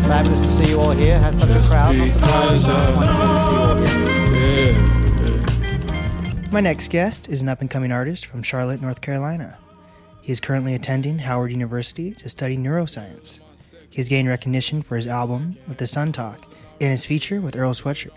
Fabulous to see you all here. Had such a crowd. Not surprising, but it's wonderful to see you all here. My next guest is an up and coming artist from Charlotte, North Carolina. He is currently attending Howard University to study neuroscience. He has gained recognition for his album Let the Sun Talk and his feature with Earl Sweatshirt.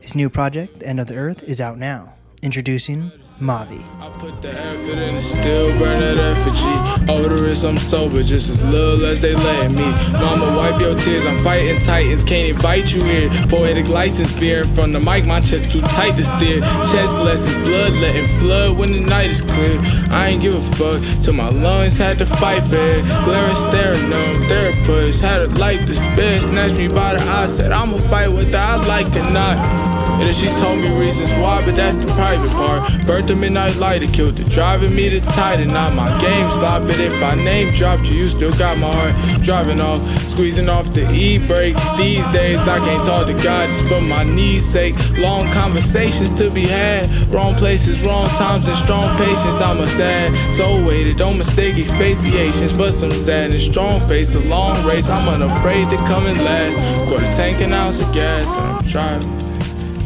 His new project, The End of the Earth, is out now. Introducing Mavi. I put the effort in and still burn that effigy. The wrist, I'm sober, just as little as they let me. Mama, wipe your tears, I'm fighting titans, can't invite you here. Poetic license, fearing from the mic, my chest too tight to steer. Chest lessons, blood letting flood when the night is clear. I ain't give a fuck till my lungs had to fight for it. Glaring, staring, numb, therapist, had a life to spare. Snatched me by the eye, said I'ma fight whether I like or not. And then she told me reasons why, but that's the private part. Burnt the midnight lighter, killed the driving me to Titan. Not my game slot, but if I name dropped you, you still got my heart. Driving off, squeezing off the e brake. These days I can't talk to God just for my knees' sake. Long conversations to be had, wrong places, wrong times, and strong patience. I'm a sad soul weighted. Don't mistake expatiations for some sadness. Strong face, a long race. I'm unafraid to come in last. Quarter tank an ounce of gas, and I'm driving.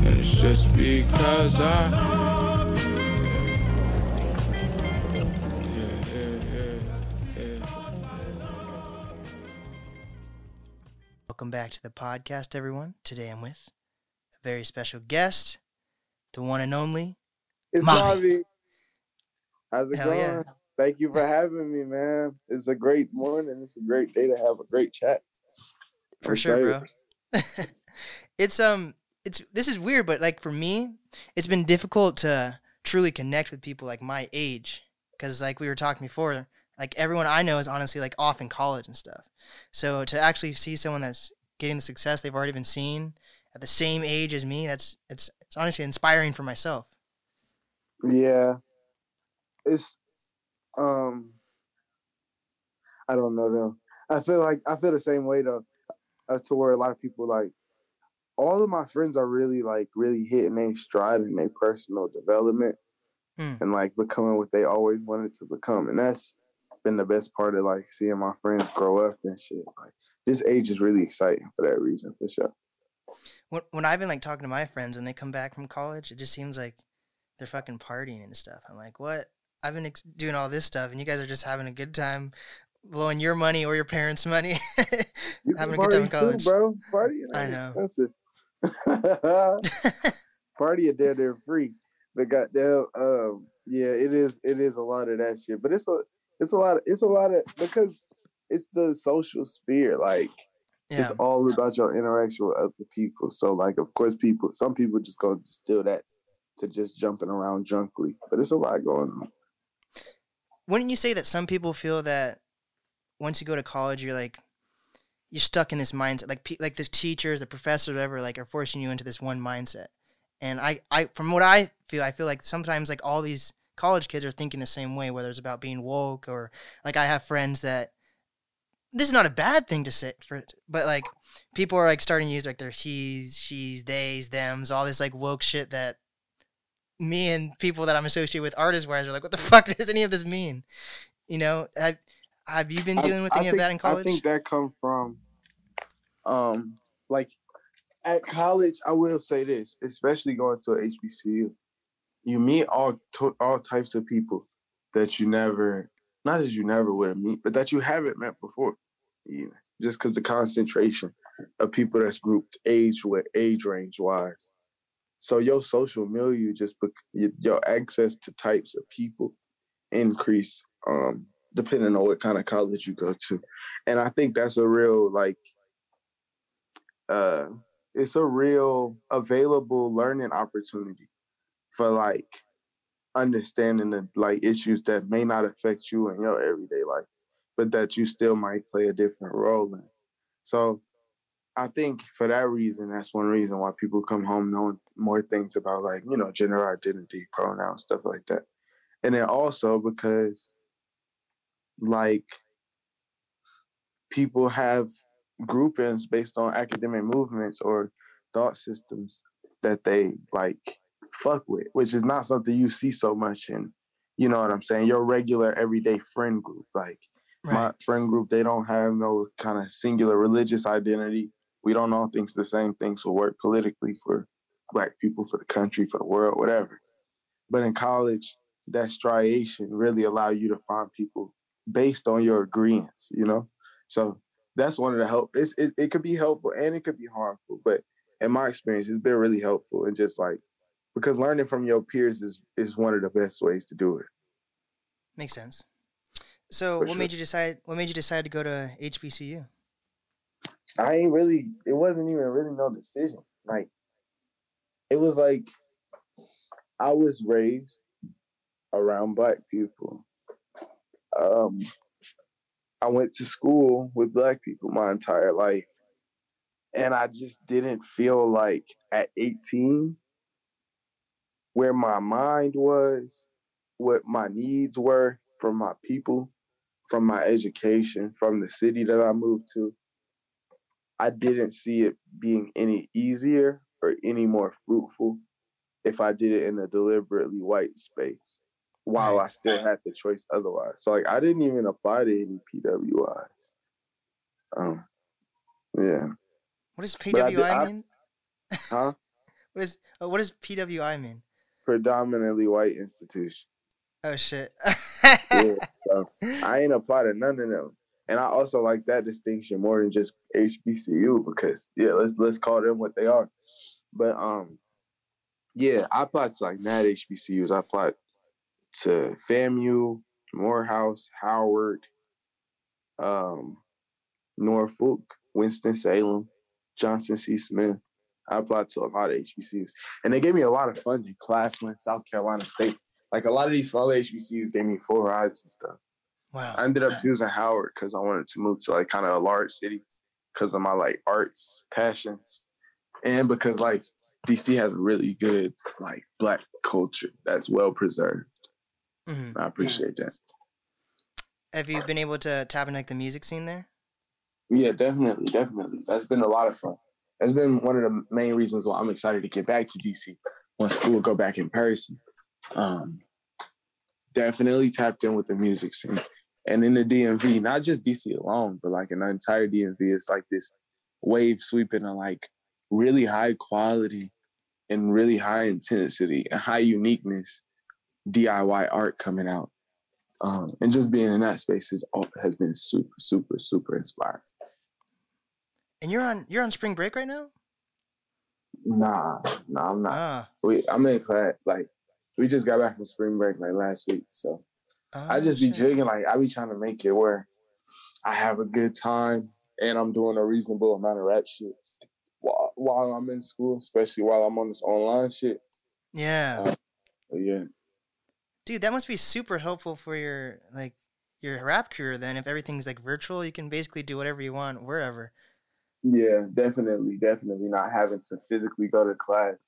And it's just because I. Yeah, yeah, yeah, yeah. Welcome back to the podcast, everyone. Today I'm with a very special guest, the one and only. It's Mavi. Mavi. How's it Hell going? yeah. Thank you for having me, man. It's a great morning. It's a great day to have a great chat. For I'm sure, bro. it's um it's this is weird, but like for me, it's been difficult to truly connect with people like my age cuz like we were talking before, like everyone I know is honestly like off in college and stuff. So to actually see someone that's getting the success they've already been seeing at the same age as me, that's it's it's honestly inspiring for myself. Yeah. It's um I don't know though. I feel like I feel the same way though. Uh, to where a lot of people like all of my friends are really like really hitting their stride in their personal development Hmm. and like becoming what they always wanted to become. And that's been the best part of like seeing my friends grow up and shit. Like this age is really exciting for that reason for sure. when when I've been like talking to my friends when they come back from college, it just seems like they're fucking partying and stuff. I'm like, what? I've been ex- doing all this stuff, and you guys are just having a good time, blowing your money or your parents' money, having a good time in college. too, bro. Partying I know. expensive. Party there, they're free. But goddamn, um, yeah, it is. It is a lot of that shit. But it's a, it's a lot. Of, it's a lot of because it's the social sphere. Like yeah, it's all about your interaction with other people. So like, of course, people. Some people just go steal that to just jumping around drunkly. But it's a lot going on. wouldn't you say that some people feel that once you go to college, you're like you're stuck in this mindset, like like the teachers, the professors, whatever, like are forcing you into this one mindset. And I, I, from what I feel, I feel like sometimes like all these college kids are thinking the same way, whether it's about being woke or like I have friends that this is not a bad thing to say for, but like people are like starting to use like their he's, she's, they's, them's, all this like woke shit that me and people that I'm associated with artist wise are like, what the fuck does any of this mean? You know, have you been dealing with I any of think- that in college? I think that come from, um, like at college. I will say this, especially going to HBCU, you meet all to- all types of people that you never, not that you never would have meet, but that you haven't met before. You know, just because the concentration of people that's grouped age with age range wise. So your social milieu just bec- your access to types of people increase um depending on what kind of college you go to. And I think that's a real like uh it's a real available learning opportunity for like understanding the like issues that may not affect you in your everyday life, but that you still might play a different role in. So I think for that reason, that's one reason why people come home knowing more things about like, you know, gender identity, pronouns, stuff like that. And then also because like people have groupings based on academic movements or thought systems that they like fuck with, which is not something you see so much in, you know what I'm saying, your regular everyday friend group. Like My friend group, they don't have no kind of singular religious identity. We don't all think the same things will work politically for black people, for the country, for the world, whatever. But in college, that striation really allow you to find people based on your agreements, you know? So that's one of the help. It's, it, it could be helpful and it could be harmful, but in my experience, it's been really helpful and just like because learning from your peers is is one of the best ways to do it. Makes sense. So, For what sure. made you decide? What made you decide to go to HBCU? I ain't really. It wasn't even really no decision. Like it was like I was raised around black people. Um, I went to school with black people my entire life, and I just didn't feel like at 18 where my mind was, what my needs were from my people, from my education, from the city that I moved to. I didn't see it being any easier or any more fruitful if I did it in a deliberately white space while I still had the choice otherwise. So like I didn't even apply to any PWIs. Um yeah. What does But I did- PWI I- mean? Huh? What is uh, what does PWI mean? Predominantly white institution. Oh shit. Yeah. So I ain't applied to none of them. And I also like that distinction more than just HBCU because yeah, let's let's call them what they are. But um yeah, I applied to like mad HBCUs. I applied to FAMU, Morehouse, Howard, um, Norfolk, Winston-Salem, Johnson C. Smith. I applied to a lot of HBCUs. And they gave me a lot of funding. Claflin, South Carolina State. Like a lot of these smaller HBCUs gave me full rides and stuff. wow. I ended up choosing Howard because I wanted to move to like kind of a large city because of my like arts passions. And because like DC has really good like black culture that's well preserved. Hmm I appreciate that. Have you been able to tap into like the music scene there? Yeah, definitely, definitely. That's been a lot of fun. That's been one of the main reasons why I'm excited to get back to DC when school go back in person. Um, definitely tapped in with the music scene. And in the DMV, not just DC alone, but like an entire DMV is like this wave sweeping of like really high quality and really high intensity and high uniqueness DIY art coming out. Um, and just being in that space is, has been super, super, super inspiring. And you're on you're on spring break right now? Nah, nah, I'm not. Ah. We, I'm in class. Like, we just got back from spring break like last week, so I Oh, just be shit. jigging. Like, I be trying to make it where I have a good time and I'm doing a reasonable amount of rap shit while, while I'm in school, especially while I'm on this online shit. Yeah. Uh, But yeah, Dude, that must be super helpful for your like your rap career then if everything's like virtual, you can basically do whatever you want wherever. yeah, definitely, definitely not having to physically go to class.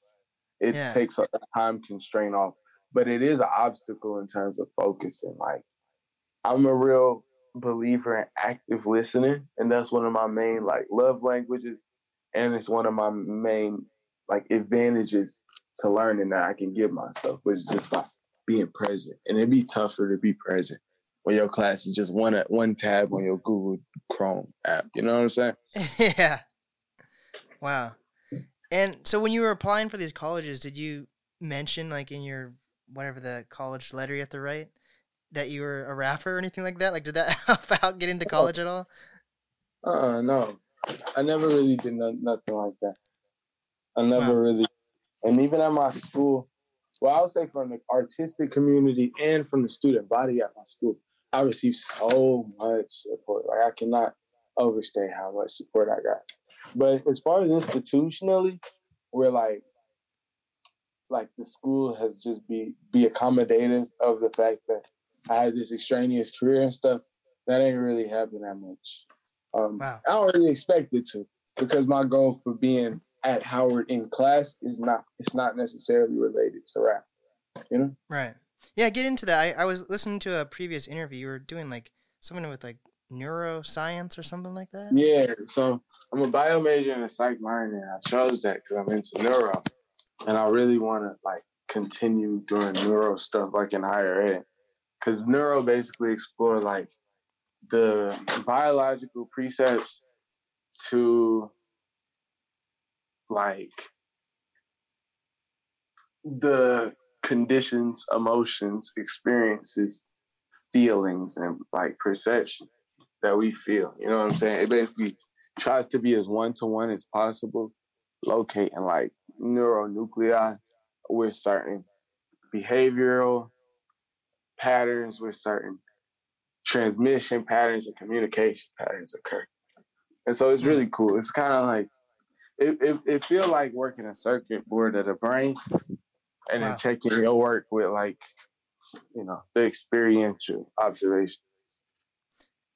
It Yeah. takes a time constraint off, but it is an obstacle in terms of focusing. Like, I'm a real believer in active listening, and that's one of my main like love languages, and it's one of my main like advantages to learning that I can give myself, which is just by being present. And it'd be tougher to be present when your class is just one one tab on your Google Chrome app. You know what I'm saying? yeah. Wow. And so when you were applying for these colleges, did you mention like in your whatever the college letter you have to write that you were a rapper or anything like that? Like did that help out get into college at all? Uh, no, I never really did no, nothing like that. I never Wow. really, and even at my school, well, I would say from the artistic community and from the student body at my school, I received so much support. Like I cannot overstate how much support I got. But as far as institutionally, we're like, like the school has just be be accommodative of the fact that I had this extraneous career and stuff. That ain't really happened that much. Um, Wow. I don't really expect it to because my goal for being at Howard in class is not it's not necessarily related to rap. You know? Right. Yeah, get into that. I, I was listening to a previous interview. You were doing like something with like neuroscience or something like that. Yeah. So I'm a bio major and a psych minor, and I chose that because I'm into neuro, and I really want to like continue doing neuro stuff like in higher ed, because neuro basically explore like the biological precepts to like the conditions, emotions, experiences, feelings, and like perception that we feel. You know what I'm saying? It basically tries to be as one to one as possible, locating like neuronuclei with certain behavioral patterns, with certain transmission patterns and communication patterns occur. And so it's really mm. cool. It's kind of like it, it, it feel like working a circuit board of the brain and wow. then checking your work with like, you know, the experiential observation.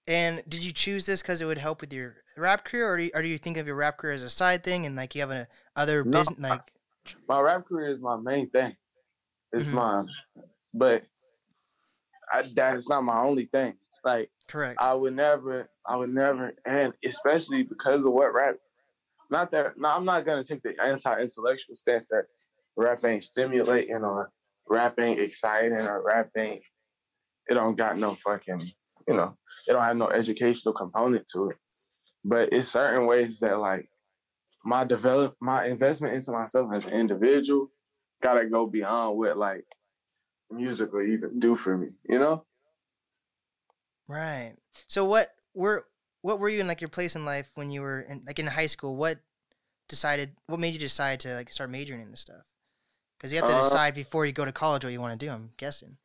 And did you choose this because it would help with your rap career, or do, you, or do you think of your rap career as a side thing and like you have a other no, business? Like, my rap career is my main thing. It's mm-hmm. my, but I, that's not my only thing. Like, correct. I would never, I would never, and especially because of what rap. Not that, I'm not gonna take the anti-intellectual stance that rap ain't stimulating or rap ain't exciting or rap ain't. It don't got no fucking, you know, it don't have no educational component to it. But it's certain ways that like my develop my investment into myself as an individual gotta go beyond what like music will even do for me, you know? Right. So what were what were you in like your place in life when you were in like in high school? What decided what made you decide to like start majoring in this stuff? Because you have to uh, decide before you go to college what you want to do. I'm guessing.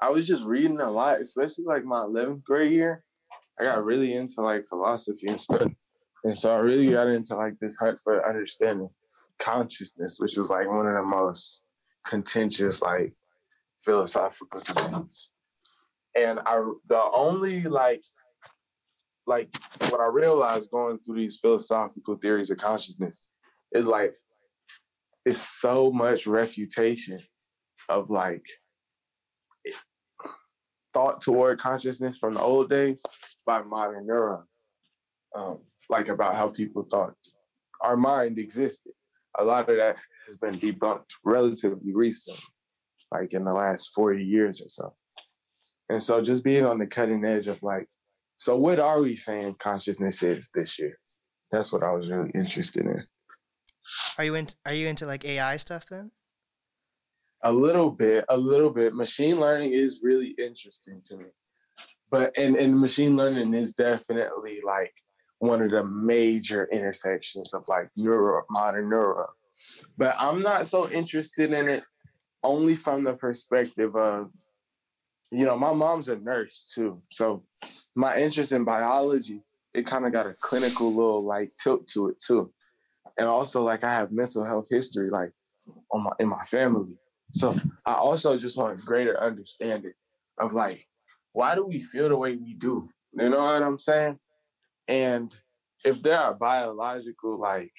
I was just reading a lot, especially like my 11th grade year. I got really into like philosophy and stuff, and so I really got into like this hunt for understanding consciousness, which is like one of the most contentious like philosophical things. And I the only like like what I realized going through these philosophical theories of consciousness is like it's so much refutation of like thought toward consciousness from the old days by modern neuro. Um, like about how people thought our mind existed. A lot of that has been debunked relatively recently, like in the last 40 years or so. And so just being on the cutting edge of like, so what are we saying consciousness is this year? That's what I was really interested in. Are you into are you into like AI stuff then? A little bit, a little bit. Machine learning is really interesting to me. But and, and machine learning is definitely like one of the major intersections of like neuro modern neuro. But I'm not so interested in it only from the perspective of, you know, my mom's a nurse too. So my interest in biology, it kind of got a clinical little like tilt to it too. And also like I have mental health history like on my in my family. So I also just want a greater understanding of like why do we feel the way we do? You know what I'm saying? And if there are biological like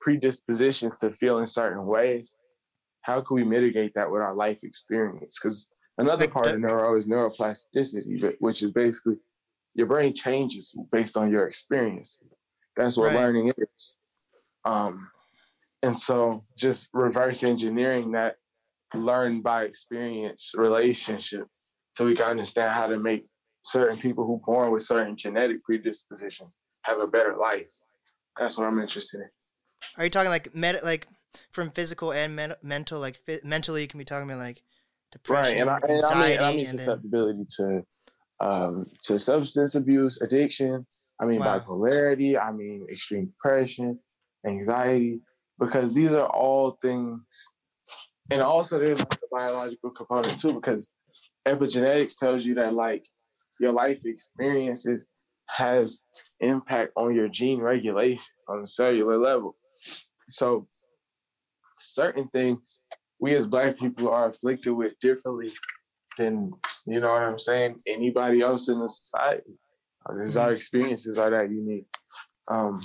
predispositions to feel in certain ways, how can we mitigate that with our life experience? Because another part of neuro is neuroplasticity, which is basically your brain changes based on your experience. That's what right. learning is. Um, and so just reverse engineering that learn by experience relationship so we can understand how to make certain people who born with certain genetic predispositions have a better life. That's what I'm interested in. Are you talking like med like from physical and men- mental? Like fi- mentally, you can be talking about like depression, right? And I, and anxiety, I mean, I mean susceptibility then... to um, to substance abuse, addiction. I mean wow. bipolarity. I mean extreme depression, anxiety, because these are all things. And also, there's like a biological component too, because epigenetics tells you that like your life experiences has impact on your gene regulation on a cellular level. So certain things we as black people are afflicted with differently than you know what I'm saying anybody else in the society. Because our experiences are that unique. Um,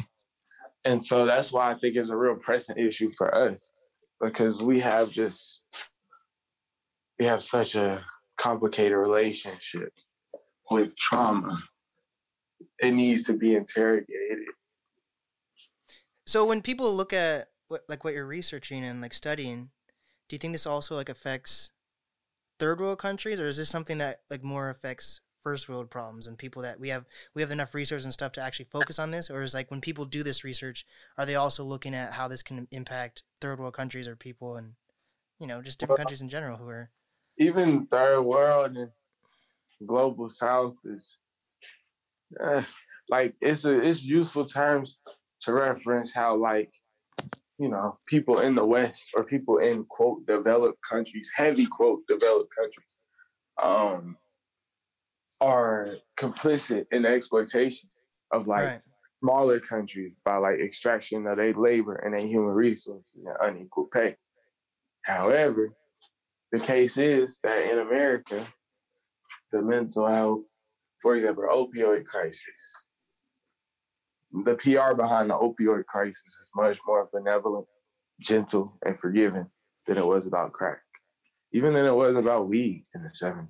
and so that's why I think it's a real pressing issue for us because we have just we have such a complicated relationship with trauma. It needs to be interrogated. So when people look at what like what you're researching and like studying, do you think this also like affects third world countries or is this something that like more affects first world problems and people that we have we have enough resources and stuff to actually focus on this? Or is like when people do this research are they also looking at how this can impact third world countries or people and you know just different countries in general who are even third world and global south is uh, like it's a it's useful terms to reference how like you know people in the west or people in quote developed countries heavy quote developed countries um are complicit in the exploitation of like right smaller countries by like extraction of their labor and their human resources and unequal pay. However, the case is that in America, the mental health, for example, opioid crisis, the PR behind the opioid crisis is much more benevolent, gentle, and forgiving than it was about crack, even than it was about weed in the 70s.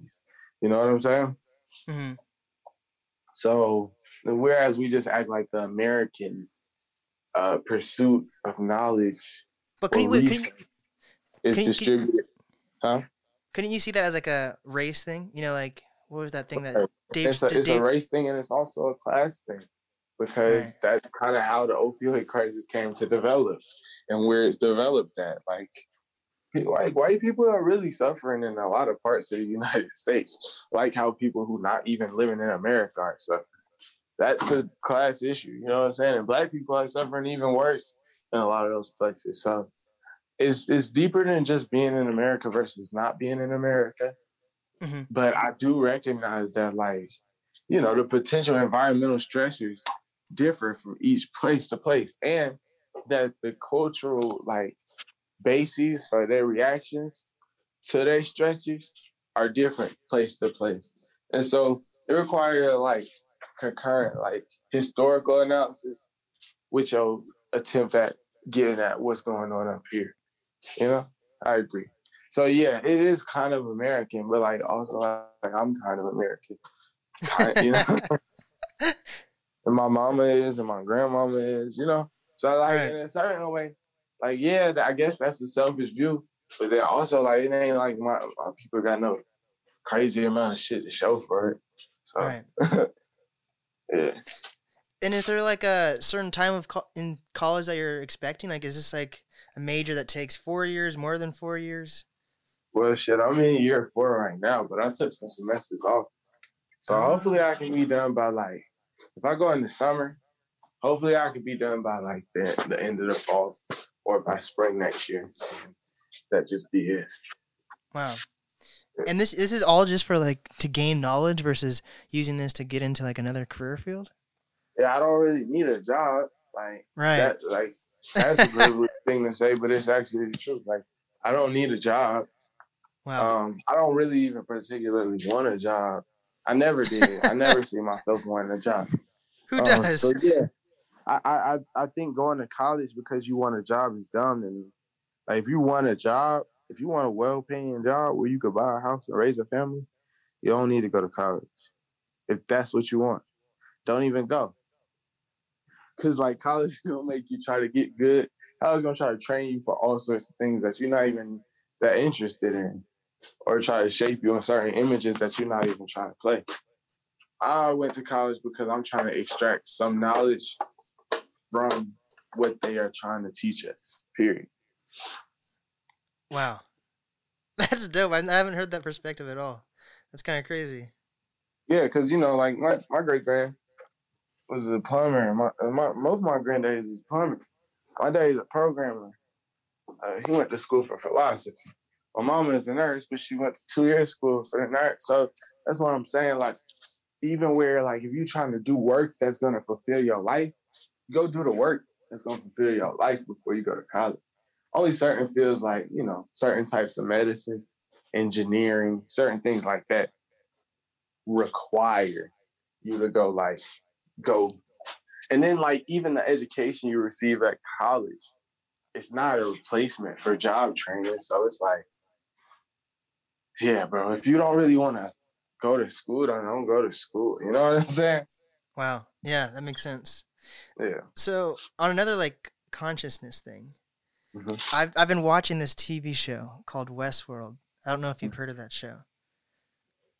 You know what I'm saying? hmm So whereas we just act like the American uh, pursuit of knowledge but can you, can you is can you- distributed. Huh? couldn't you see that as like a race thing you know like what was that thing that. Dave, It's a, it's a race thing and it's also a class thing because that's kind of how the opioid crisis came to develop and where it's developed at. Like, like white people are really suffering in a lot of parts of the United States, like how people who not even living in America are suffering. That's a class issue, you know what I'm saying? And black people are suffering even worse in a lot of those places. So it's it's deeper than just being in America versus not being in America. Mhm. But I do recognize that like, you know, the potential environmental stressors differ from each place to place. And that the cultural like bases for their reactions to their stressors are different place to place. And so it requires like concurrent, like historical analysis, which will attempt at getting at what's going on up here. You know, I agree. So yeah, it is kind of American, but like also like I'm kind of American. You know, and my mama is, and my grandmama is, you know. So like Right. in a certain way, like yeah, I guess that's the selfish view, but then also like it ain't like my, my people got no crazy amount of shit to show for it. So right yeah. And is there like a certain time of co- in college that you're expecting? Like, is this like a major that takes four years, more than four years? Well, shit, I'm in year four right now, but I took some semesters off. So ah. hopefully I can be done by like, if I go in the summer, hopefully I can be done by like the, the end of the fall or by spring next year. That just be it. Wow. And this this is all just for like to gain knowledge versus using this to get into like another career field. Yeah, I don't really need a job. Like Right. that, like that's a good thing to say, but it's actually the truth. Like I don't need a job. wow. Um, I don't really even particularly want a job. I never did. I never see myself wanting a job. Who Um, does? So yeah, I, I I think going to college because you want a job is dumb. And like if you want a job, if you want a well-paying job where you could buy a house and raise a family, you don't need to go to college. If that's what you want, don't even go. Cause like college is gonna make you try to get good. College gonna try to train you for all sorts of things that you're not even that interested in, or try to shape you in certain images that you're not even trying to play. I went to college because I'm trying to extract some knowledge from what they are trying to teach us. Period. wow. That's dope. I, haven't heard that perspective at all. That's kind of crazy. Yeah, because you know, like my, my great grand was a plumber. My, my most of my granddads is plumber. My dad is a programmer. Uh, he went to school for philosophy. My mama is a nurse, but she went to two years school for the nurse. So that's what I'm saying. Like, even where like if you're trying to do work that's gonna fulfill your life, go do the work that's gonna fulfill your life before you go to college. Only certain fields like, you know, certain types of medicine, engineering, certain things like that require you to go like go and then like even the education you receive at college it's not a replacement for job training so it's like yeah bro if you don't really want to go to school then don't go to school you know what i'm saying Wow. Yeah, that makes sense. yeah So on another like consciousness thing, Mhm. I've I've been watching this TV show called Westworld. I don't know if you've heard of that show.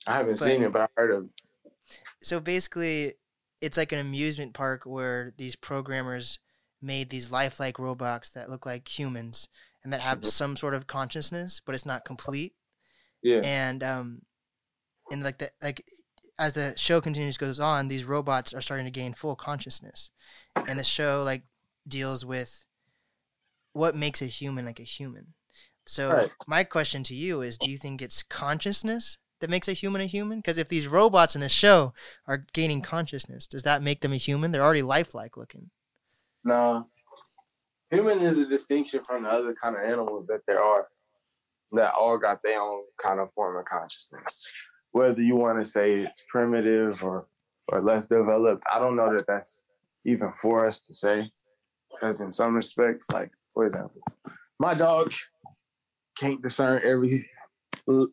i haven't But- seen it but i heard of It. so basically, it's like an amusement park where these programmers made these lifelike robots that look like humans and that have Mhm. some sort of consciousness, but it's not complete. Yeah. And um, and like the like as the show continues goes on, these robots are starting to gain full consciousness, and the show like deals with what makes a human like a human. So Right. my question to you is: Do you think it's consciousness that makes a human a human? Because if these robots in the show are gaining consciousness, does that make them a human? They're already lifelike looking. No. Human is a distinction from the other kind of animals that there are that all got their own kind of form of consciousness. Whether you want to say it's primitive or or less developed, I don't know that that's even for us to say. Because in some respects, like for example, my dog can't discern every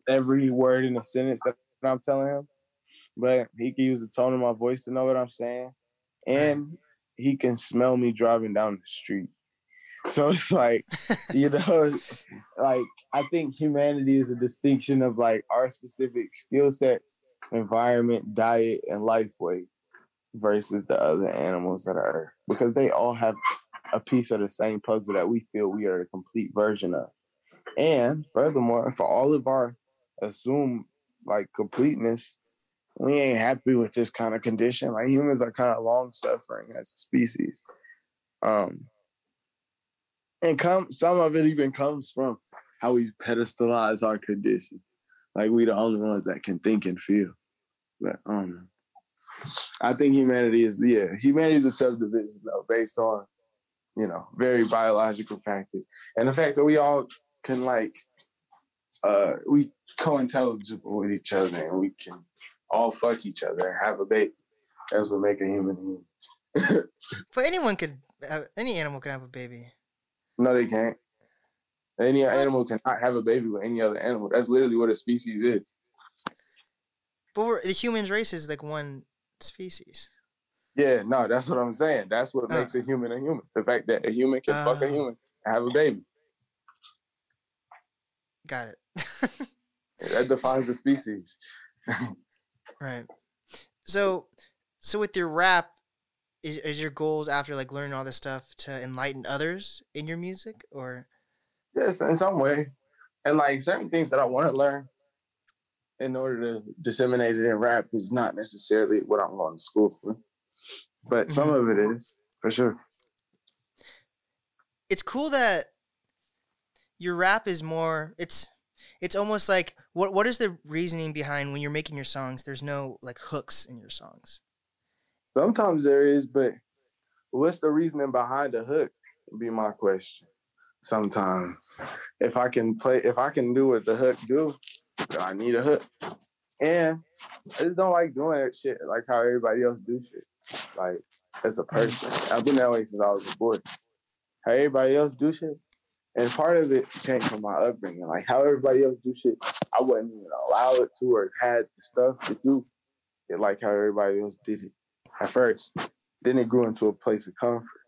every word in a sentence that I'm telling him, but he can use the tone of my voice to know what I'm saying, and he can smell me driving down the street. So it's like, you know, like I think humanity is a distinction of like our specific skill sets, environment, diet, and life way versus the other animals that are because they all have a piece of the same puzzle that we feel we are a complete version of. And furthermore, for all of our assumed like completeness, we ain't happy with this kind of condition. Like humans are kind of long suffering as a species. Um and come some of it even comes from how we pedestalize our condition. Like we the only ones that can think and feel. But um I think humanity is yeah, humanity is a subdivision though, based on, you know, very biological factors. And the fact that we all can like uh we co-intelligible with each other and we can all fuck each other and have a baby. That's what make a human human. But anyone could, have, any animal can have a baby. No, they can't. Any animal cannot have a baby with any other animal. That's literally what a species is. But we're, the human race is like one species. Yeah, no, that's what I'm saying. That's what Uh. makes a human a human. The fact that a human can fuck a Oh. human and have a baby. Got it. That defines the species. right. So, so with your rap, is is your goals after like learning all this stuff to enlighten others in your music, or Yes, in some way. And like certain things that I want to learn in order to disseminate it in rap is not necessarily what I'm going to school for. But some mm-hmm. of it is, for sure. it's cool that your rap is more it's it's almost like what what is the reasoning behind when you're making your songs there's no like hooks in your songs Sometimes there is, but what's the reasoning behind the hook? Be my question. Sometimes, if I can play, if I can do what the hook do, I need a hook. And I just don't like doing that shit like how everybody else do shit. Like as a person, I've been that way since I was a boy. How everybody else do shit, and part of it came from my upbringing. Like how everybody else do shit, I wasn't even allowed to or had the stuff to do it like how everybody else did it at first. Then it grew into a place of comfort.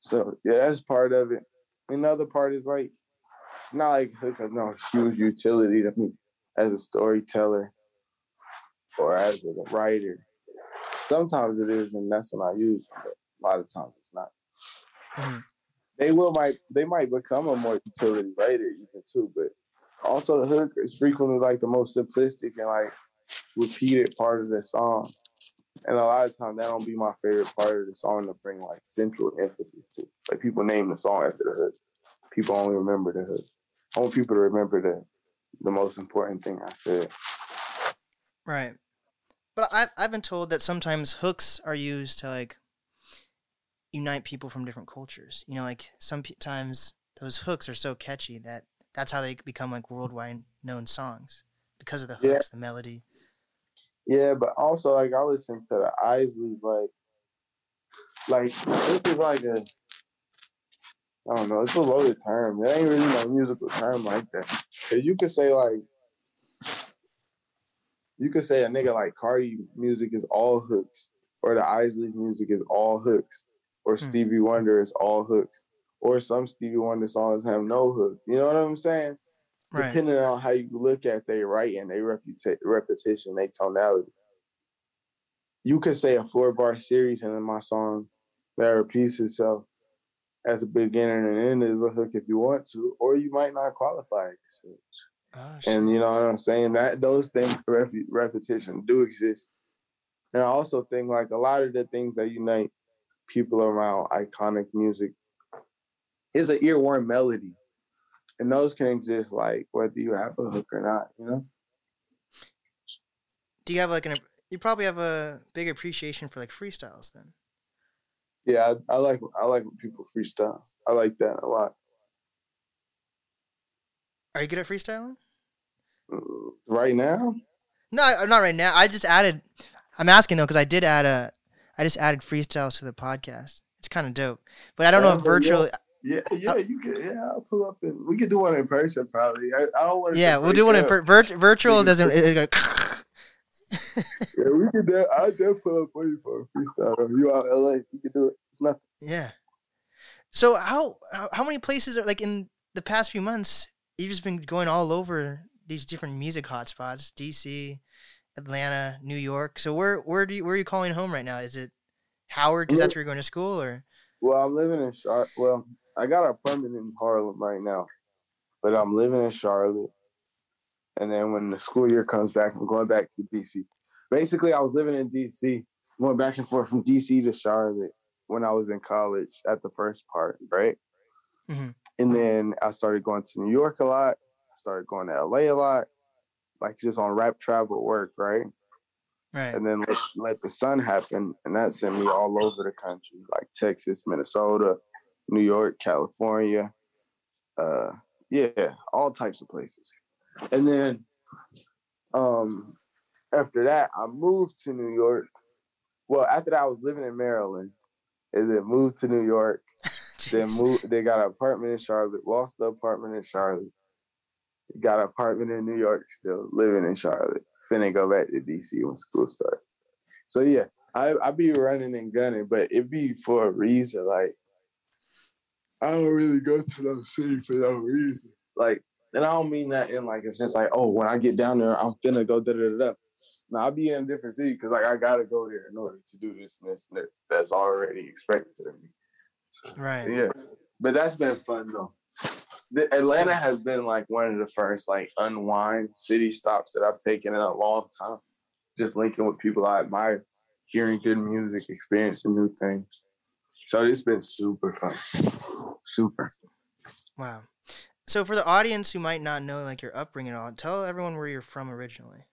So yeah, that's part of it. Another part is like not like hook has no huge utility to me as a storyteller or as a writer. Sometimes it is, and that's when I use it, but a lot of times it's not. Mhm. They will might they might become a more utility writer even too, but also the hook is frequently like the most simplistic and like repeated part of the song. And a lot of times that don't be my favorite part of the song to bring like central emphasis to. Like people name the song after the hook. People only remember the hook. I want people to remember the the most important thing I said. right but i've, I've been told that sometimes hooks are used to like unite people from different cultures you know like sometimes those hooks are so catchy that that's how they become like worldwide known songs because of the Yeah. hooks the melody Yeah, but also like I listen to the Isleys like like this is like a I don't know, it's a loaded term. It ain't really no musical term like that. you could say like you could say a nigga like Cardi music is all hooks, or the Isleys music is all hooks, or Hmm. Stevie Wonder is all hooks, or some Stevie Wonder songs have no hook. You know what I'm saying? Right Depending on how you look at their writing, their reputa- repetition, their tonality. you could say a four bar series and then my song that repeats itself at the beginning and end of the hook if you want to, or you might not qualify. Oh, And you know what I'm saying? That those things rep- repetition do exist. And I also think like a lot of the things that unite people around iconic music is an earworm melody. And those can exist like whether you have a hook or not, you know? Do you have like an? You probably have a big appreciation for like freestyles then. Yeah, I, I like I like when people freestyle. I like that a lot. Are you good at freestyling? Mm, Right now, No, I- not right now. I just added. I'm asking though because I did add a. I just added freestyles to the podcast. It's kind of dope, but I don't know if but yeah. Yeah, yeah, you can. Yeah, I'll pull up and we could do one in person probably. I, I don't want. Yeah, we'll do one in vir- vir- virtual. Doesn't. It, Yeah, we could. do- I'll just pull up for you for a freestyle. You out LA? We could do it. It's nothing. yeah. So how, how how many places are like in the past few months? You've just been going all over these different music hotspots: DC, Atlanta, New York. So where where do you where are you calling home right now? Is it Howard? Because that's where you're going to school, or Well, I'm living in Charlotte. Well, I got an apartment in Harlem right now, but I'm living in Charlotte. And then when the school year comes back, I'm going back to DC. Basically, I was living in DC, going back and forth from DC to Charlotte when I was in college at the first part, right? Mhm. And then I started going to New York a lot. I started going to LA a lot, like just on rap travel work, right? right? and then let, let the sun happen and that sent me all over the country like texas minnesota new york california uh yeah all types of places. And then um after that i moved to new york. Well after that i was living in maryland and then moved to new york. Then moved they got an apartment in charlotte lost the apartment in charlotte. Got an apartment in new york still living in charlotte. Finna go back to DC when school starts. So yeah, I I be running and gunning, but it be for a reason. Like I don't really go to no city for no reason. Like, and I don't mean that in like a sense like, oh, when I get down there, I'm finna go da da da. da. No, I'll be in a different city because like I gotta go there in order to do this and this and that. That's already expected of me. So, Right. yeah, but that's been fun though. The, Atlanta has been like one of the first like unwind city stops that I've taken in a long time. Just linking with people I admire, hearing good music, experiencing new things. So it's been super fun. Super. Wow. So for the audience who might not know like your upbringing at all, tell everyone where you're from originally.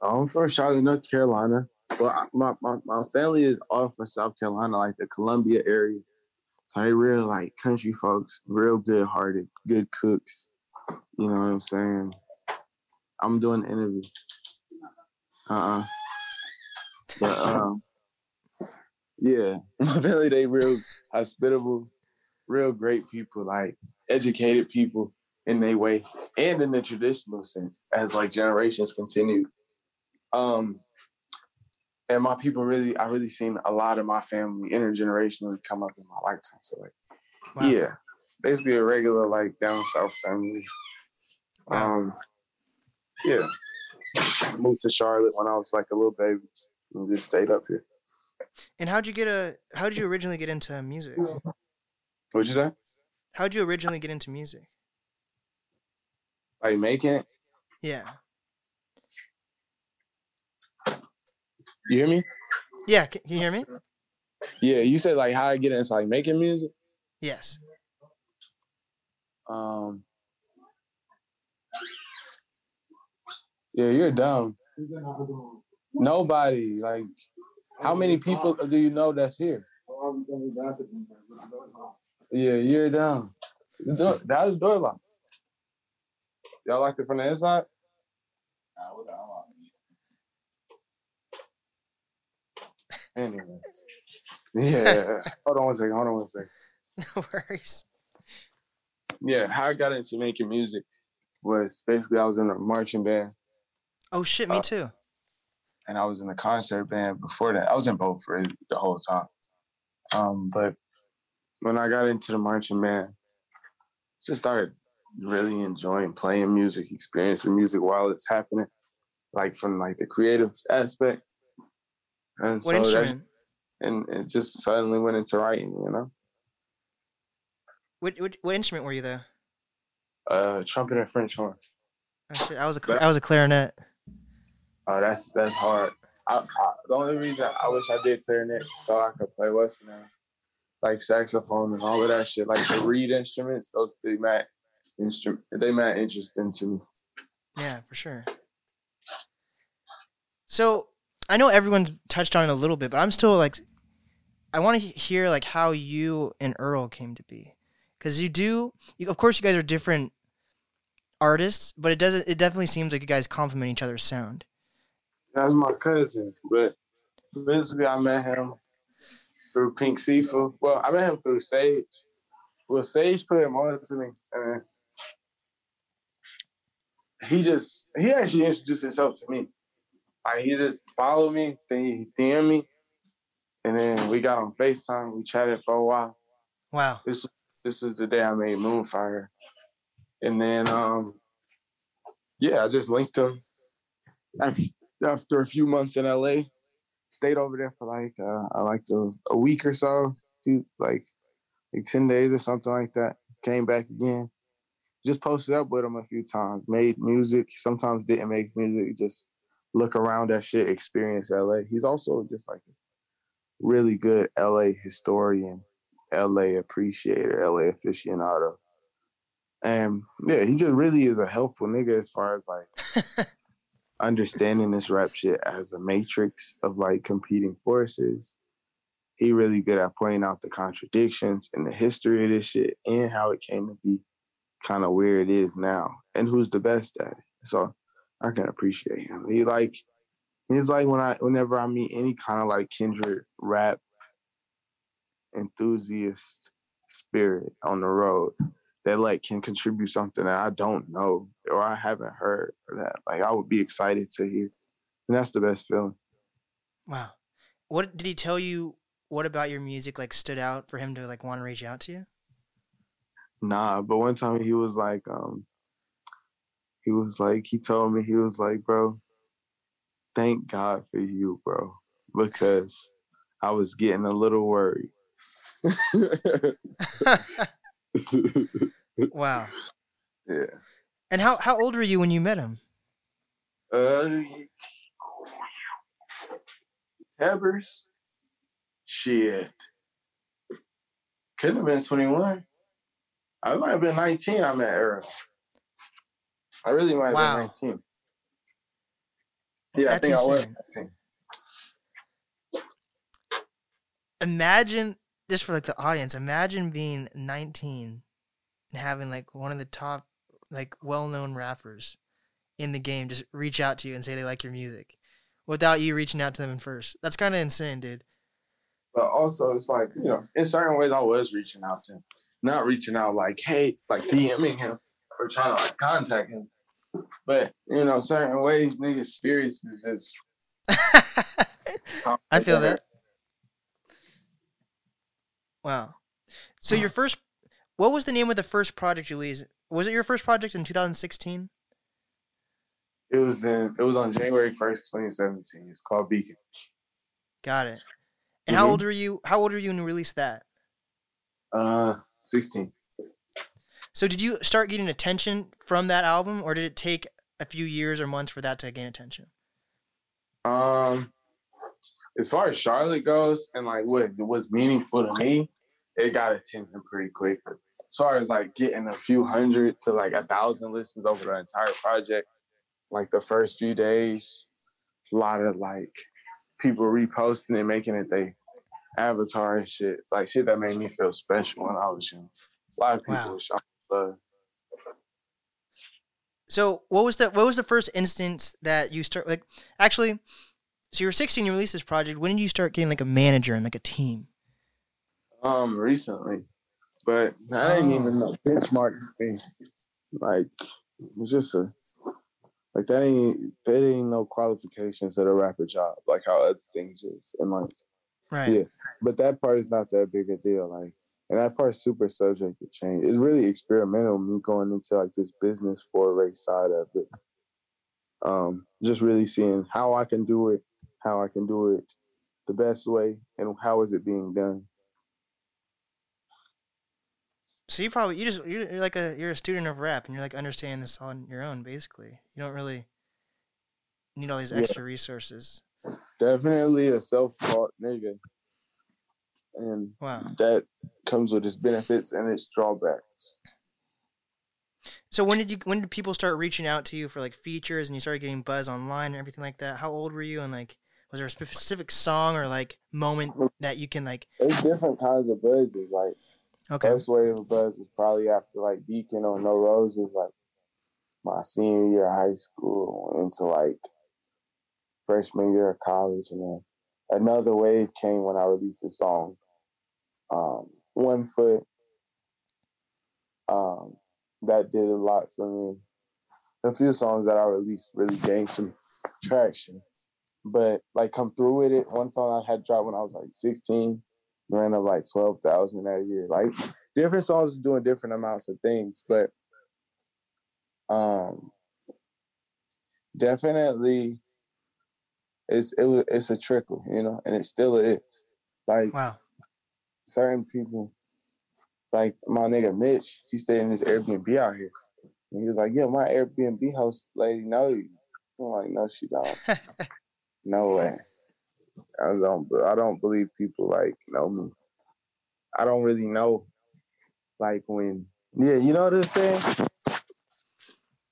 I'm from Charlotte, North Carolina. Well, I- my, my, my family is all from South Carolina, like the Columbia area. So they real like country folks, real good hearted, good cooks. You know what I'm saying? I'm doing the interview. Uh-uh. But um yeah, my family they real hospitable, real great people, like educated people in their way and in the traditional sense as like generations continue. Um and my people really I really seen a lot of my family intergenerationally come up in my lifetime. So like Wow. yeah. Basically a regular like down south family. Wow. Um yeah. Moved to Charlotte when I was like a little baby and just stayed up here. And how'd you get a? How did you originally get into music? What'd you say? How'd you originally get into music? Like making it? Yeah. You hear me? Yeah. Can, can you hear me? Yeah, you said like how I get into like making music. Yes. Um Yeah, you're dumb. Nobody. Like how many people do you know that's here? Yeah, you're dumb. The door- That was door lock. Y'all locked it from the inside? Anyways. Yeah. hold on one second. Hold on one second. No worries. Yeah, how I got into making music was basically I was in a marching band Oh shit, me Uh, too. and I was in a concert band before that. I was in both for the whole time. Um, but when I got into the marching band, just started really enjoying playing music, experiencing music while it's happening, like from like the creative aspect. And What so that- instrument? and it just suddenly went into writing, you know. What, what what instrument were you though? Uh, trumpet and French horn. Oh, shit, I was a cl- I was a clarinet. Oh, that's that's hard. I, I, the only reason I wish I did clarinet so I could play now, like saxophone and all of that shit, like the reed instruments. Those they mad instrument. They mad interesting to me. Yeah, for sure. So I know everyone's touched on it a little bit, but I'm still like, I want to hear like how you and Earl came to be, because you do. You, of course, you guys are different artists, but it doesn't. It definitely seems like you guys complement each other's sound. That's my cousin, but basically I met him through Pink Siifu. Well, I met him through Sage. Well, Sage put him on to me, and he just he actually introduced himself to me. Like he just followed me, then he DM me, and then we got on Facetime. We chatted for a while. Wow. This this is the day I made Moonfire, and then um, yeah, I just linked him. After, after a few months in LA, stayed over there for like uh, like a, a week or so, few, like like ten days or something like that. Came back again, just posted up with him a few times. Made music. Sometimes didn't make music. Just look around that shit. Experience LA. He's also just like a really good LA historian LA appreciator, LA aficionado. And yeah, he just really is a helpful nigga as far as like understanding this rap shit as a matrix of like competing forces. He really good at pointing out the contradictions in the history of this shit and how it came to be kind of where it is now and who's the best at it. So I can appreciate him. He like he's like when I whenever I meet any kind of like kindred rap enthusiast spirit on the road that like can contribute something that I don't know or I haven't heard that like I would be excited to hear. And that's the best feeling. Wow. What did he tell you? What about your music like stood out for him to like want to reach out to you? Nah, but one time he was like, um, he was like, he told me, he was like, bro, thank God for you, bro, because I was getting a little worried. wow. yeah. And how how old were you when you met him? Uh, Hebbers? Shit. Couldn't have been 21. I might have been 19. I met Earl. I really might have Wow. been 19. Yeah, That's I think I was 19. Imagine just for like the audience, imagine being 19 and having like one of the top like well-known rappers in the game just reach out to you and say they like your music without you reaching out to them first. That's kind of insane, dude. But also, it's like, you know, in certain ways, I was reaching out to him. Not reaching out like, hey, like DMing him or trying to like contact him. But, you know, certain ways, niggas' spirits is just. I feel that. Wow. So your first, what was the name of the first project you released? Was it your first project in 2016? It was in. It was on January first, twenty seventeen. It's called Beacon. Got it. And how Mhm. old were you? How old were you when you released that? Uh, sixteen. So did you start getting attention from that album, or did it take a few years or months for that to gain attention? Um, as far as Charlotte goes, and like what was meaningful to me, it got attention pretty quick. As far as like getting a few hundred to like a thousand listens over the entire project, like the first few days, a lot of like people reposting and making it they avatar and shit. Like shit that made me feel special when I was young. A lot of people Wow. So what was the what was the first instance that you start like actually? So you were 16, you released this project. When did you start getting like a manager and like a team? Um, recently, but I didn't Oh. even know benchmark thing. Like, it's just a like that ain't that ain't no qualifications at a rapper job like how other things is, and like, Right. Yeah. but that part is not that big a deal. Like, and that part's super subject to change. It's really experimental. Me going into like this business for foray side of it. Um, just really seeing how I can do it, how I can do it the best way and how is it being done. So you probably you just you're, like a you're a student of rap and you're like understanding this on your own basically. You don't really need all these Yeah. extra resources. Definitely a self-taught nigga, and Wow. that comes with its benefits and its drawbacks. So when did you when did people start reaching out to you for like features and you started getting buzz online and everything like that? How old were you and like was there a specific song or like moment that you can like There's different kinds of buzzes. Like okay first wave of buzz was probably after like Beacon or No Roses, like my senior year of high school into like freshman year of college, and then another wave came when I released a song, um, One Foot. Um, that did a lot for me. A few songs that I released really gained some traction, but like come through with it. One song I had dropped when I was like 16 ran up like 12,000 that year. Like different songs doing different amounts of things, but um definitely it's it was it's a trickle, you know, and it still is. Like wow certain people, like my nigga Mitch, he stayed in this Airbnb out here. And he was like, Yeah, my Airbnb host lady know you. I'm like, no, she don't. No way. I don't. I don't believe people like know me. I don't really know, like when. Yeah, you know what I'm saying.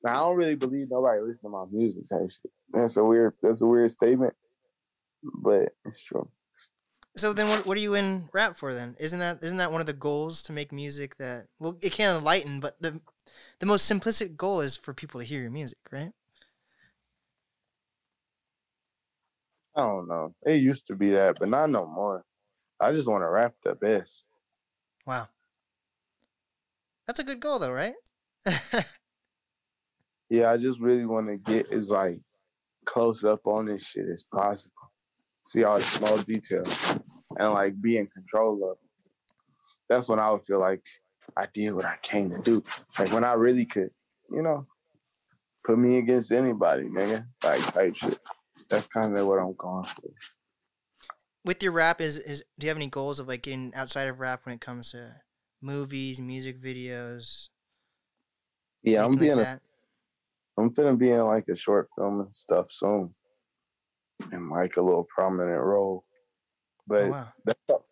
I don't really believe nobody listen to my music type shit. That's a weird. That's a weird statement, but it's true. So then what what are you in rap for then? Isn't that isn't that one of the goals to make music that well it can enlighten, but the the most simplistic goal is for people to hear your music, right? I don't know. It used to be that, but not no more. I just want to rap the best. Wow. That's a good goal though, right? Yeah, I just really want to get as like close up on this shit as possible. See all the small details and like be in control of it. That's when I would feel like I did what I came to do. Like when I really could, you know, put me against anybody, nigga. Like type shit. That's kind of what I'm going for. With your rap is is do you have any goals of like getting outside of rap when it comes to movies, music videos? Yeah, I'm being like a? I'm finna be in like a short film and stuff soon, and like a little prominent role. But Oh, wow. that's all-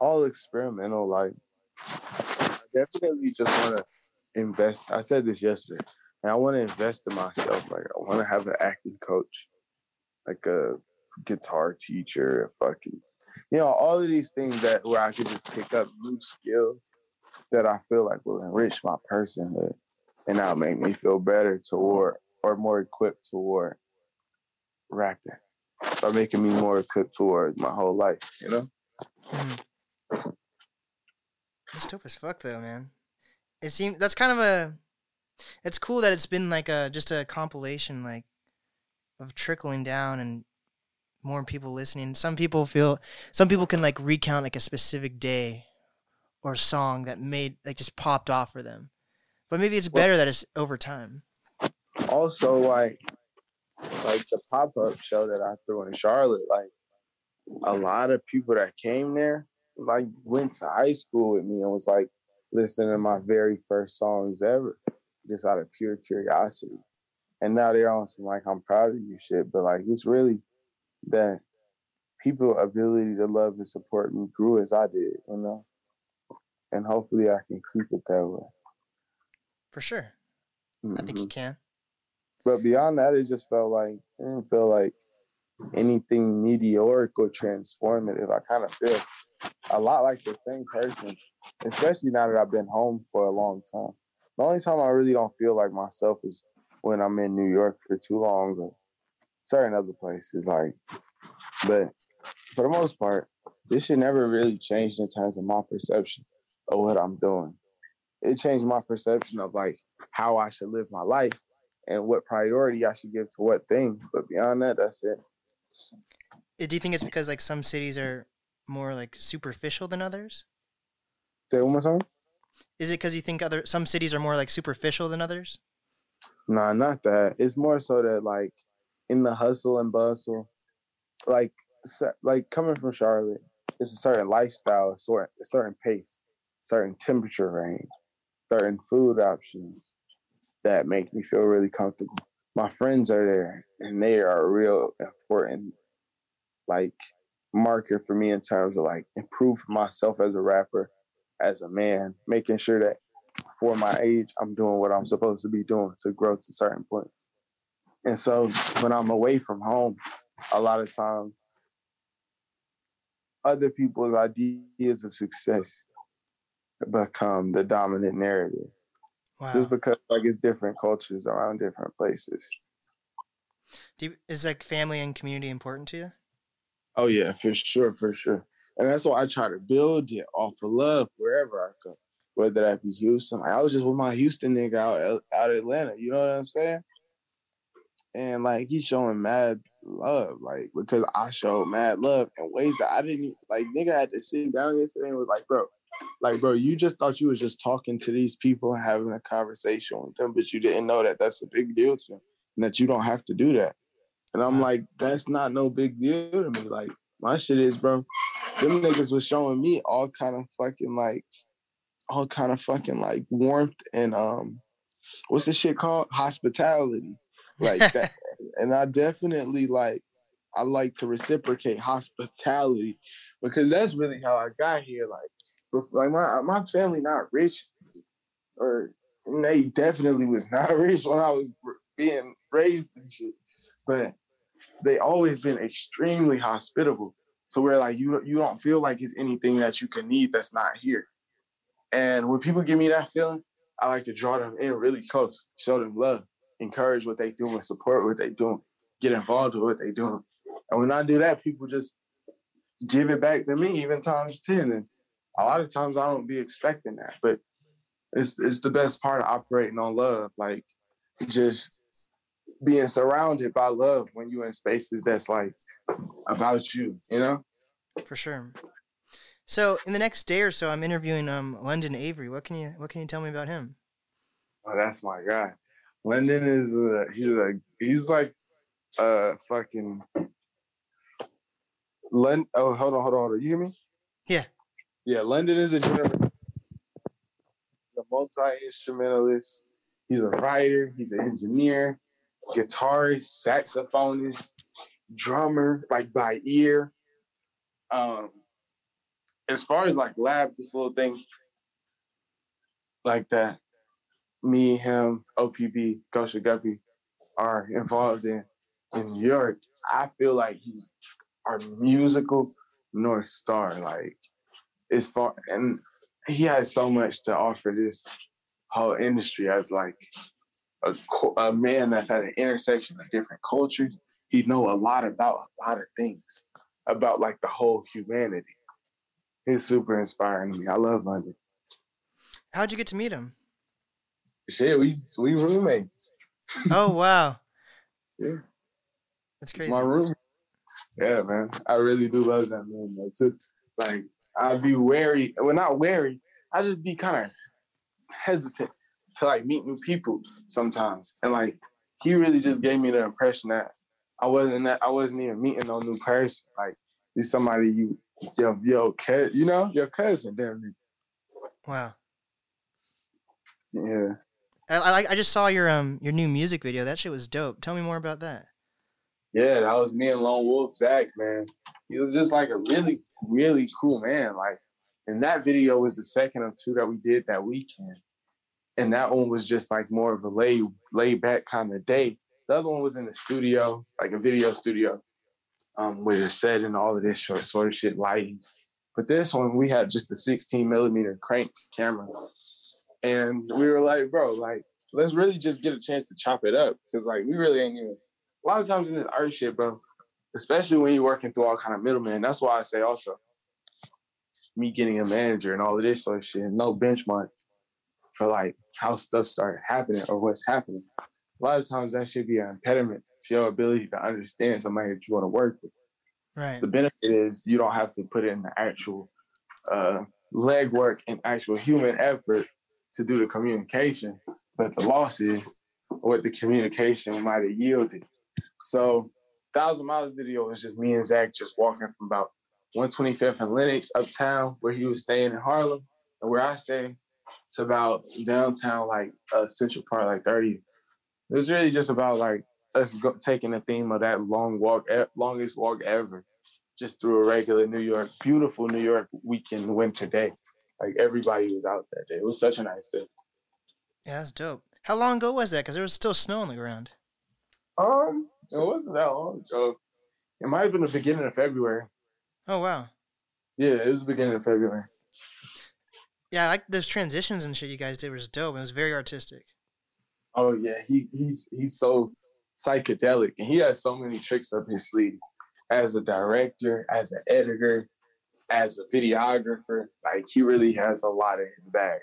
all experimental. Like, I definitely just want to invest. I said this yesterday, and I want to invest in myself. Like, I want to have an acting coach, like a guitar teacher, fucking, you know, all of these things that where I could just pick up new skills that I feel like will enrich my personhood and that'll make me feel better toward or more equipped toward rapping or making me more equipped toward my whole life, you know? Mhm. It's dope as fuck though, man. It seems that's kind of a. It's cool that it's been like a just a compilation like, of trickling down and more people listening. Some people feel some people can like recount like a specific day, or song that made like just popped off for them. But maybe it's Well- better that it's over time. Also, like, like the pop up show that I threw in Charlotte, like, a lot of people that came there, like, went to high school with me and was like listening to my very first songs ever, just out of pure curiosity. And now they're on some like I'm proud of you shit, but like it's really that people ability to love and support me grew as I did, you know. And hopefully I can keep it that way. For sure, I think you mm-hmm. can. But beyond that, it just felt like it didn't feel like anything meteoric or transformative. I kind of feel a lot like the same person, especially now that I've been home for a long time. The only time I really don't feel like myself is when I'm in New York for too long or certain other places. Like, but for the most part, this should never really changed in terms of my perception of what I'm doing. It changed my perception of like how I should live my life and what priority I should give to what things. But beyond that, that's it. Uh, Do you think it's because like some cities are more like superficial than others? Say one more time. Is it because you think other some cities are more like superficial than others? Nah, not that. It's more so that like in the hustle and bustle, like like coming from Charlotte, it's a certain lifestyle, a certain, a certain pace, certain temperature range, certain food options that make me feel really comfortable. My friends are there, and they are a real important, like, marker for me in terms of like improve myself as a rapper, as a man, making sure that for my age, I'm doing what I'm supposed to be doing to grow to certain points. And so when I'm away from home, a lot of times other people's ideas of success become the dominant narrative. Wow. Just because like it's different cultures around different places. Do you, is like family and community important to you? Oh yeah, for sure, for sure. And that's why I try to build it off of love wherever I go. Whether that be Houston. I was just with my Houston nigga out out Atlanta. You know what I'm saying? And like he's showing mad love, like because I showed mad love in ways that I didn't like. Nigga had to sit down yesterday and was like, bro, like, bro, you just thought you was just talking to these people and having a conversation with them, but you didn't know that that's a big deal to them and that you don't have to do that. And I'm like, that's not no big deal to me. Like, my shit is, bro, them niggas was showing me all kind of fucking like, all kind of fucking like warmth and um, what's this shit called? Hospitality, like that. and I definitely like, I like to reciprocate hospitality because that's really how I got here. Like, like my my family not rich, or they definitely was not rich when I was being raised and shit. But they always been extremely hospitable. So we're like you you don't feel like it's anything that you can need that's not here. And when people give me that feeling, I like to draw them in really close, show them love, encourage what they doing, support what they doing, get involved with what they doing. And when I do that, people just give it back to me even times 10. And a lot of times I don't be expecting that, but it's it's the best part of operating on love, like just being surrounded by love when you're in spaces that's like about you, you know? For sure. So in the next day or so, I'm interviewing um London Avery. What can you what can you tell me about him? Oh, that's my guy. London is a he's a he's like a fucking London. Oh, hold on, hold on, hold on. You hear me? Yeah. Yeah, London is a general. He's a multi instrumentalist. He's a writer. He's an engineer, guitarist, saxophonist, drummer, like by ear. Um, as far as like lab, this little thing like that, me, him, OPB, Gosha Guppy are involved in in New York. I feel like he's our musical North Star. Like as far and he has so much to offer this whole industry as like a, a man that's at an intersection of different cultures. He know a lot about a lot of things about like the whole humanity. He's super inspiring to me. I love London. How'd you get to meet him? Shit, we we roommates. Oh wow. yeah. That's crazy. It's my room. Yeah, man. I really do love that man. That's it. Like I'd be wary. Well, not wary. I just be kind of hesitant to like meet new people sometimes. And like he really just gave me the impression that I wasn't that I wasn't even meeting no new person. Like he's somebody you your your cousin, you know, your cousin, damn Wow. Yeah. I, I I just saw your um your new music video. That shit was dope. Tell me more about that. Yeah, that was me and Lone Wolf Zach, man. He was just like a really really cool man. Like, and that video was the second of two that we did that weekend. And that one was just like more of a lay laid back kind of day. The other one was in the studio, like a video studio, um, it's set and all of this short sort of shit lighting. But this one we had just a 16 millimeter crank camera. And we were like, bro, like, let's really just get a chance to chop it up. Cause like we really ain't even a lot of times in this art shit, bro, especially when you're working through all kind of middlemen. That's why I say also me getting a manager and all of this sort of shit, no benchmark for like how stuff started happening or what's happening. A lot of times that should be an impediment to your ability to understand somebody that you want to work with. Right. The benefit is you don't have to put in the actual uh, legwork and actual human effort to do the communication, but the loss is what the communication might have yielded. So Thousand Miles video was just me and Zach just walking from about 125th and Lenox uptown where he was staying in Harlem and where I stay. It's about downtown, like uh, Central Park, like 30. It was really just about like us go- taking the theme of that long walk, e- longest walk ever, just through a regular New York, beautiful New York weekend winter day. Like everybody was out that day. It was such a nice day. Yeah, that's dope. How long ago was that? Because there was still snow on the ground. Um, it wasn't that long ago. It might have been the beginning of February. Oh wow. Yeah, it was the beginning of February. Yeah, I like those transitions and shit you guys did was dope. It was very artistic. Oh yeah, he he's he's so psychedelic, and he has so many tricks up his sleeve as a director, as an editor, as a videographer. Like he really has a lot in his bag,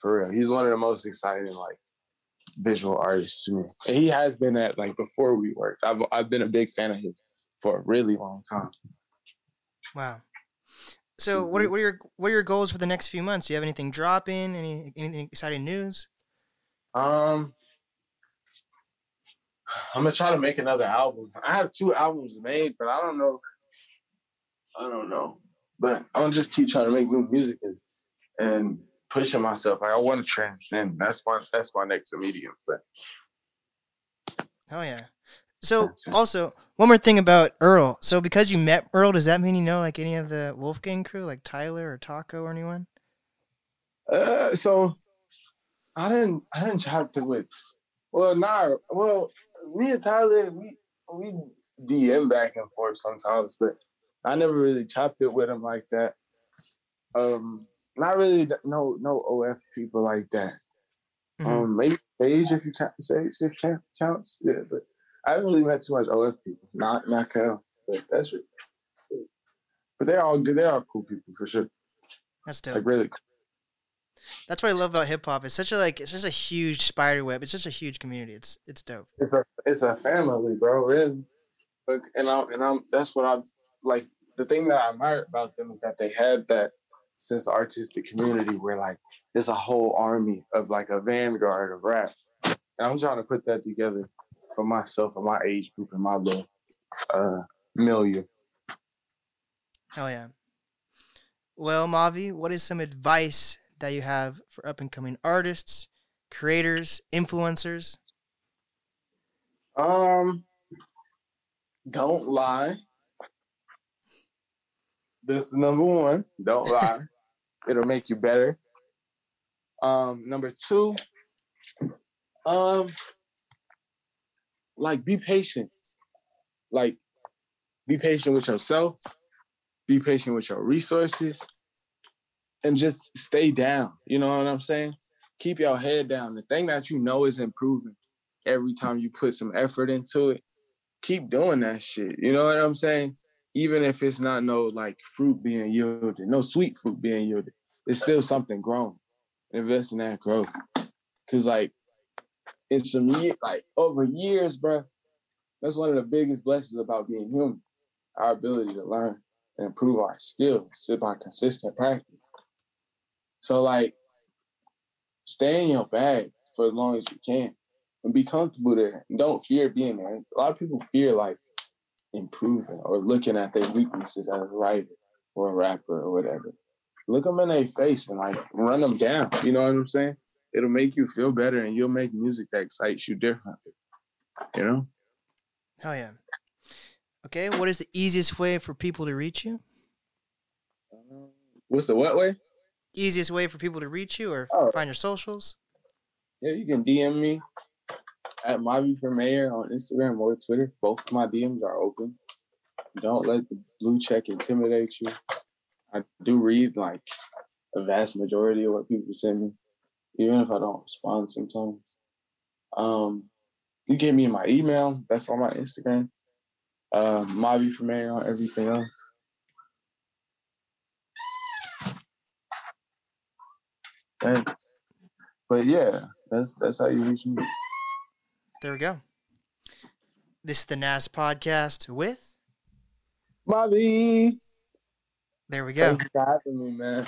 for real. He's one of the most exciting like visual artists to me, and he has been at like before we worked. I've I've been a big fan of his for a really long time. Wow. So what are, what are your what are your goals for the next few months? Do you have anything dropping? Any anything exciting news? Um, I'm gonna try to make another album. I have two albums made, but I don't know. I don't know, but I'm gonna just keep trying to make new music and, and pushing myself. Like I want to transcend. That's my that's my next medium. But Hell yeah. So also one more thing about Earl. So because you met Earl, does that mean you know like any of the Wolfgang crew, like Tyler or Taco or anyone? uh, so I didn't I didn't chop it with. Well, nah. Well, me and Tyler we we DM back and forth sometimes, but I never really chopped it with him like that. Um, not really. No, no OF people like that. Mhm. Um, maybe Sage if you count Sage if count, counts. Yeah, but I haven't really met too much OF people. Not not Cal, but that's it. But they're all good. They're all cool people for sure. That's dope. Like really. That's what I love about hip hop. It's such a like it's just a huge spider web. It's just a huge community. It's it's dope. It's a it's a family, bro. Really. Like, and I and I'm that's what I like. The thing that I admire about them is that they had that sense of artistic community where like there's a whole army of like a vanguard of rap. And I'm trying to put that together for myself and my age group and my little uh milieu. Hell yeah. Well, Mavi, what is some advice that you have for up and coming artists, creators, influencers? Um, don't lie. This is number one. Don't lie. It'll make you better. Um, number two, um, like be patient. Like, be patient with yourself. Be patient with your resources, and just stay down. You know what I'm saying? Keep your head down. The thing that you know is improving every time you put some effort into it, keep doing that shit. You know what I'm saying? Even if it's not no like fruit being yielded, no sweet fruit being yielded, it's still something growing. Invest in that growth. Cause like in some year, like over years, bro, that's one of the biggest blessings about being human. Our ability to learn and improve our skills just by consistent practice. So like stay in your bag for as long as you can and be comfortable there. And don't fear being there. A lot of people fear like improving or looking at their weaknesses as a writer or a rapper or whatever. Look them in their face and like run them down. You know what I'm saying? It'll make you feel better and you'll make music that excites you differently. You know? Hell yeah. Okay, what is the easiest way for people to reach you? What's the what way? Easiest way for people to reach you or Oh. find your socials? Yeah, you can DM me at Mavi for Mayor on Instagram or Twitter. Both of my DMs are open. Don't let the blue check intimidate you. I do read like a vast majority of what people send me, even if I don't respond sometimes. Um, you get me my email. That's on my Instagram. Uh, Mavi for Mayor on everything else. Thanks. But yeah, that's that's how you reach me. There we go. This is the NAS podcast with. Bobby. There we go. Thank you for having me, man.